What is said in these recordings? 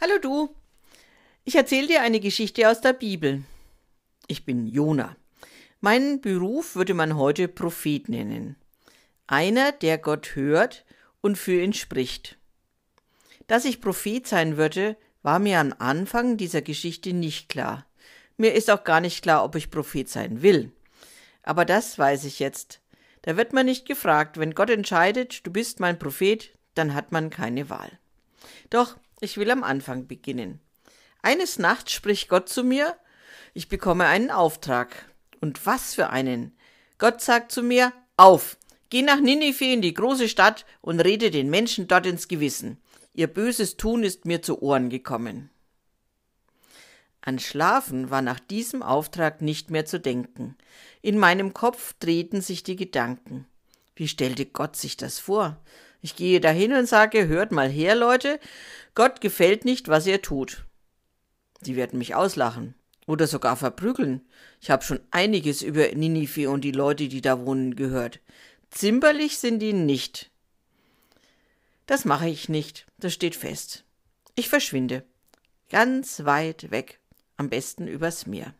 Hallo du. Ich erzähle dir eine Geschichte aus der Bibel. Ich bin Jona. Meinen Beruf würde man heute Prophet nennen. Einer, der Gott hört und für ihn spricht. Dass ich Prophet sein würde, war mir am Anfang dieser Geschichte nicht klar. Mir ist auch gar nicht klar, ob ich Prophet sein will. Aber das weiß ich jetzt. Da wird man nicht gefragt. Wenn Gott entscheidet, du bist mein Prophet, dann hat man keine Wahl. Doch ich will am Anfang beginnen. Eines Nachts spricht Gott zu mir, ich bekomme einen Auftrag. Und was für einen? Gott sagt zu mir, auf, geh nach Ninive in die große Stadt und rede den Menschen dort ins Gewissen. Ihr böses Tun ist mir zu Ohren gekommen. An Schlafen war nach diesem Auftrag nicht mehr zu denken. In meinem Kopf drehten sich die Gedanken. Wie stellte Gott sich das vor? Ich gehe dahin und sage, hört mal her, Leute, Gott gefällt nicht, was ihr tut. Sie werden mich auslachen oder sogar verprügeln. Ich habe schon einiges über Ninive und die Leute, die da wohnen, gehört. Zimperlich sind die nicht. Das mache ich nicht, das steht fest. Ich verschwinde. Ganz weit weg, am besten übers Meer.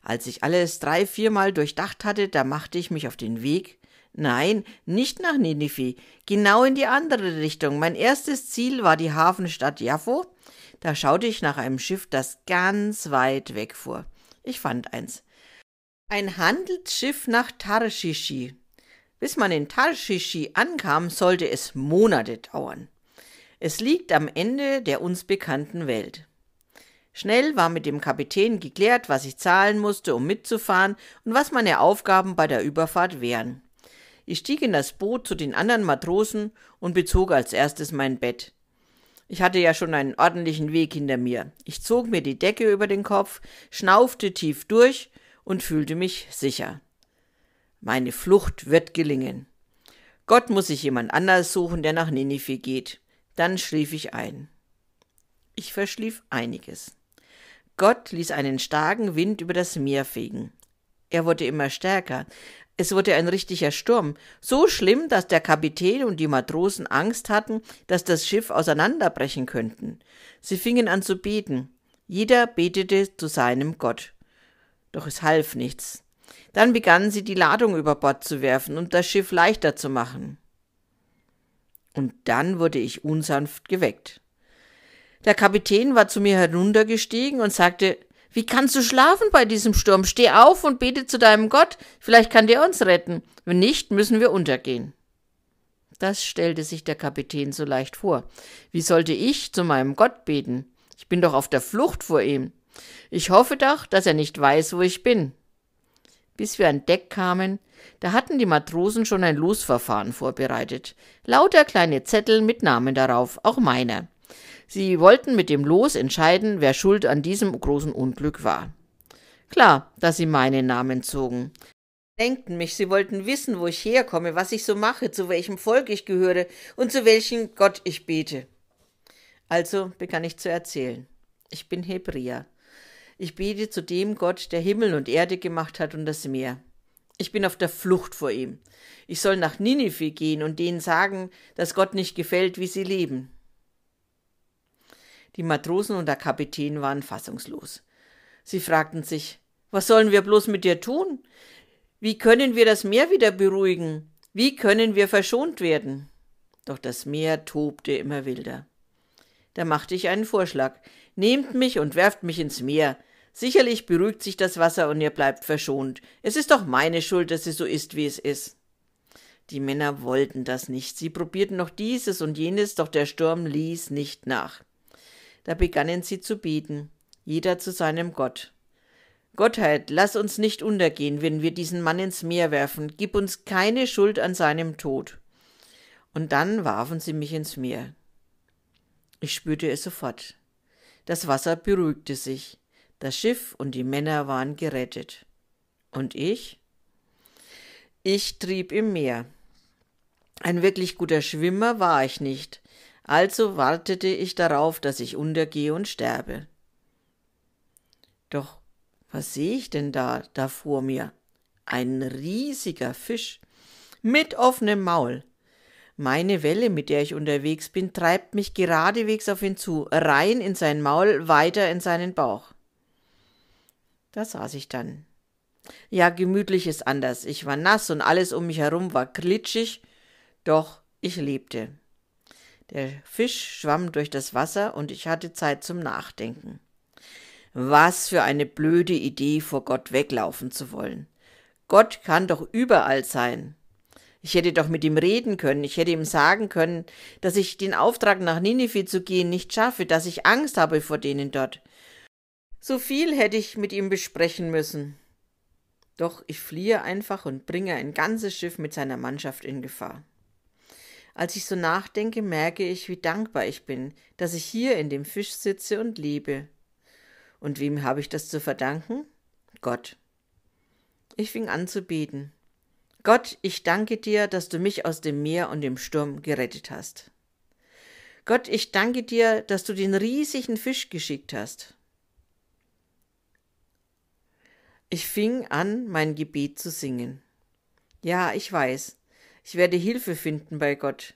Als ich alles drei, viermal durchdacht hatte, da machte ich mich auf den Weg, Nein, nicht nach Ninive, genau in die andere Richtung. Mein erstes Ziel war die Hafenstadt Jaffo. Da schaute ich nach einem Schiff, das ganz weit weg fuhr. Ich fand eins. Ein Handelsschiff nach Tarshishi. Bis man in Tarshishi ankam, sollte es Monate dauern. Es liegt am Ende der uns bekannten Welt. Schnell war mit dem Kapitän geklärt, was ich zahlen musste, um mitzufahren und was meine Aufgaben bei der Überfahrt wären. Ich stieg in das Boot zu den anderen Matrosen und bezog als erstes mein Bett. Ich hatte ja schon einen ordentlichen Weg hinter mir. Ich zog mir die Decke über den Kopf, schnaufte tief durch und fühlte mich sicher. Meine Flucht wird gelingen. Gott muss sich jemand anders suchen, der nach Ninive geht. Dann schlief ich ein. Ich verschlief einiges. Gott ließ einen starken Wind über das Meer fegen. Er wurde immer stärker, es wurde ein richtiger Sturm, so schlimm, dass der Kapitän und die Matrosen Angst hatten, dass das Schiff auseinanderbrechen könnten. Sie fingen an zu beten. Jeder betete zu seinem Gott. Doch es half nichts. Dann begannen sie die Ladung über Bord zu werfen und das Schiff leichter zu machen. Und dann wurde ich unsanft geweckt. Der Kapitän war zu mir heruntergestiegen und sagte wie kannst du schlafen bei diesem Sturm? Steh auf und bete zu deinem Gott. Vielleicht kann der uns retten. Wenn nicht, müssen wir untergehen. Das stellte sich der Kapitän so leicht vor. Wie sollte ich zu meinem Gott beten? Ich bin doch auf der Flucht vor ihm. Ich hoffe doch, dass er nicht weiß, wo ich bin. Bis wir an Deck kamen, da hatten die Matrosen schon ein Losverfahren vorbereitet. Lauter kleine Zettel mit Namen darauf, auch meiner. Sie wollten mit dem Los entscheiden, wer schuld an diesem großen Unglück war. Klar, dass sie meinen Namen zogen. Denkten mich, sie wollten wissen, wo ich herkomme, was ich so mache, zu welchem Volk ich gehöre und zu welchem Gott ich bete. Also begann ich zu erzählen. Ich bin Hebräer. Ich bete zu dem Gott, der Himmel und Erde gemacht hat und das Meer. Ich bin auf der Flucht vor ihm. Ich soll nach Ninive gehen und denen sagen, dass Gott nicht gefällt, wie sie leben. Die Matrosen und der Kapitän waren fassungslos. Sie fragten sich, was sollen wir bloß mit dir tun? Wie können wir das Meer wieder beruhigen? Wie können wir verschont werden? Doch das Meer tobte immer wilder. Da machte ich einen Vorschlag. Nehmt mich und werft mich ins Meer. Sicherlich beruhigt sich das Wasser und ihr bleibt verschont. Es ist doch meine Schuld, dass es so ist, wie es ist. Die Männer wollten das nicht. Sie probierten noch dieses und jenes, doch der Sturm ließ nicht nach. Da begannen sie zu beten, jeder zu seinem Gott. Gottheit, lass uns nicht untergehen, wenn wir diesen Mann ins Meer werfen, gib uns keine Schuld an seinem Tod. Und dann warfen sie mich ins Meer. Ich spürte es sofort. Das Wasser beruhigte sich, das Schiff und die Männer waren gerettet. Und ich? Ich trieb im Meer. Ein wirklich guter Schwimmer war ich nicht, also wartete ich darauf, dass ich untergehe und sterbe. Doch was sehe ich denn da, da vor mir? Ein riesiger Fisch mit offenem Maul. Meine Welle, mit der ich unterwegs bin, treibt mich geradewegs auf ihn zu, rein in sein Maul, weiter in seinen Bauch. Da saß ich dann. Ja, gemütlich ist anders. Ich war nass und alles um mich herum war glitschig, doch ich lebte. Der Fisch schwamm durch das Wasser und ich hatte Zeit zum Nachdenken. Was für eine blöde Idee, vor Gott weglaufen zu wollen. Gott kann doch überall sein. Ich hätte doch mit ihm reden können, ich hätte ihm sagen können, dass ich den Auftrag nach Ninive zu gehen nicht schaffe, dass ich Angst habe vor denen dort. So viel hätte ich mit ihm besprechen müssen. Doch ich fliehe einfach und bringe ein ganzes Schiff mit seiner Mannschaft in Gefahr. Als ich so nachdenke, merke ich, wie dankbar ich bin, dass ich hier in dem Fisch sitze und lebe. Und wem habe ich das zu verdanken? Gott. Ich fing an zu beten. Gott, ich danke dir, dass du mich aus dem Meer und dem Sturm gerettet hast. Gott, ich danke dir, dass du den riesigen Fisch geschickt hast. Ich fing an, mein Gebet zu singen. Ja, ich weiß, ich werde Hilfe finden bei Gott.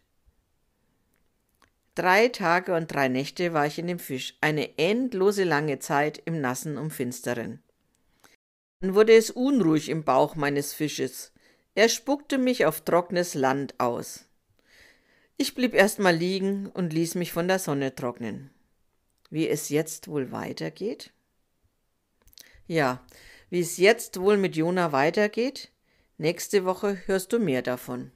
Drei Tage und drei Nächte war ich in dem Fisch, eine endlose lange Zeit im Nassen und Finsteren. Dann wurde es unruhig im Bauch meines Fisches. Er spuckte mich auf trockenes Land aus. Ich blieb erst mal liegen und ließ mich von der Sonne trocknen. Wie es jetzt wohl weitergeht? Ja, wie es jetzt wohl mit Jona weitergeht? Nächste Woche hörst du mehr davon.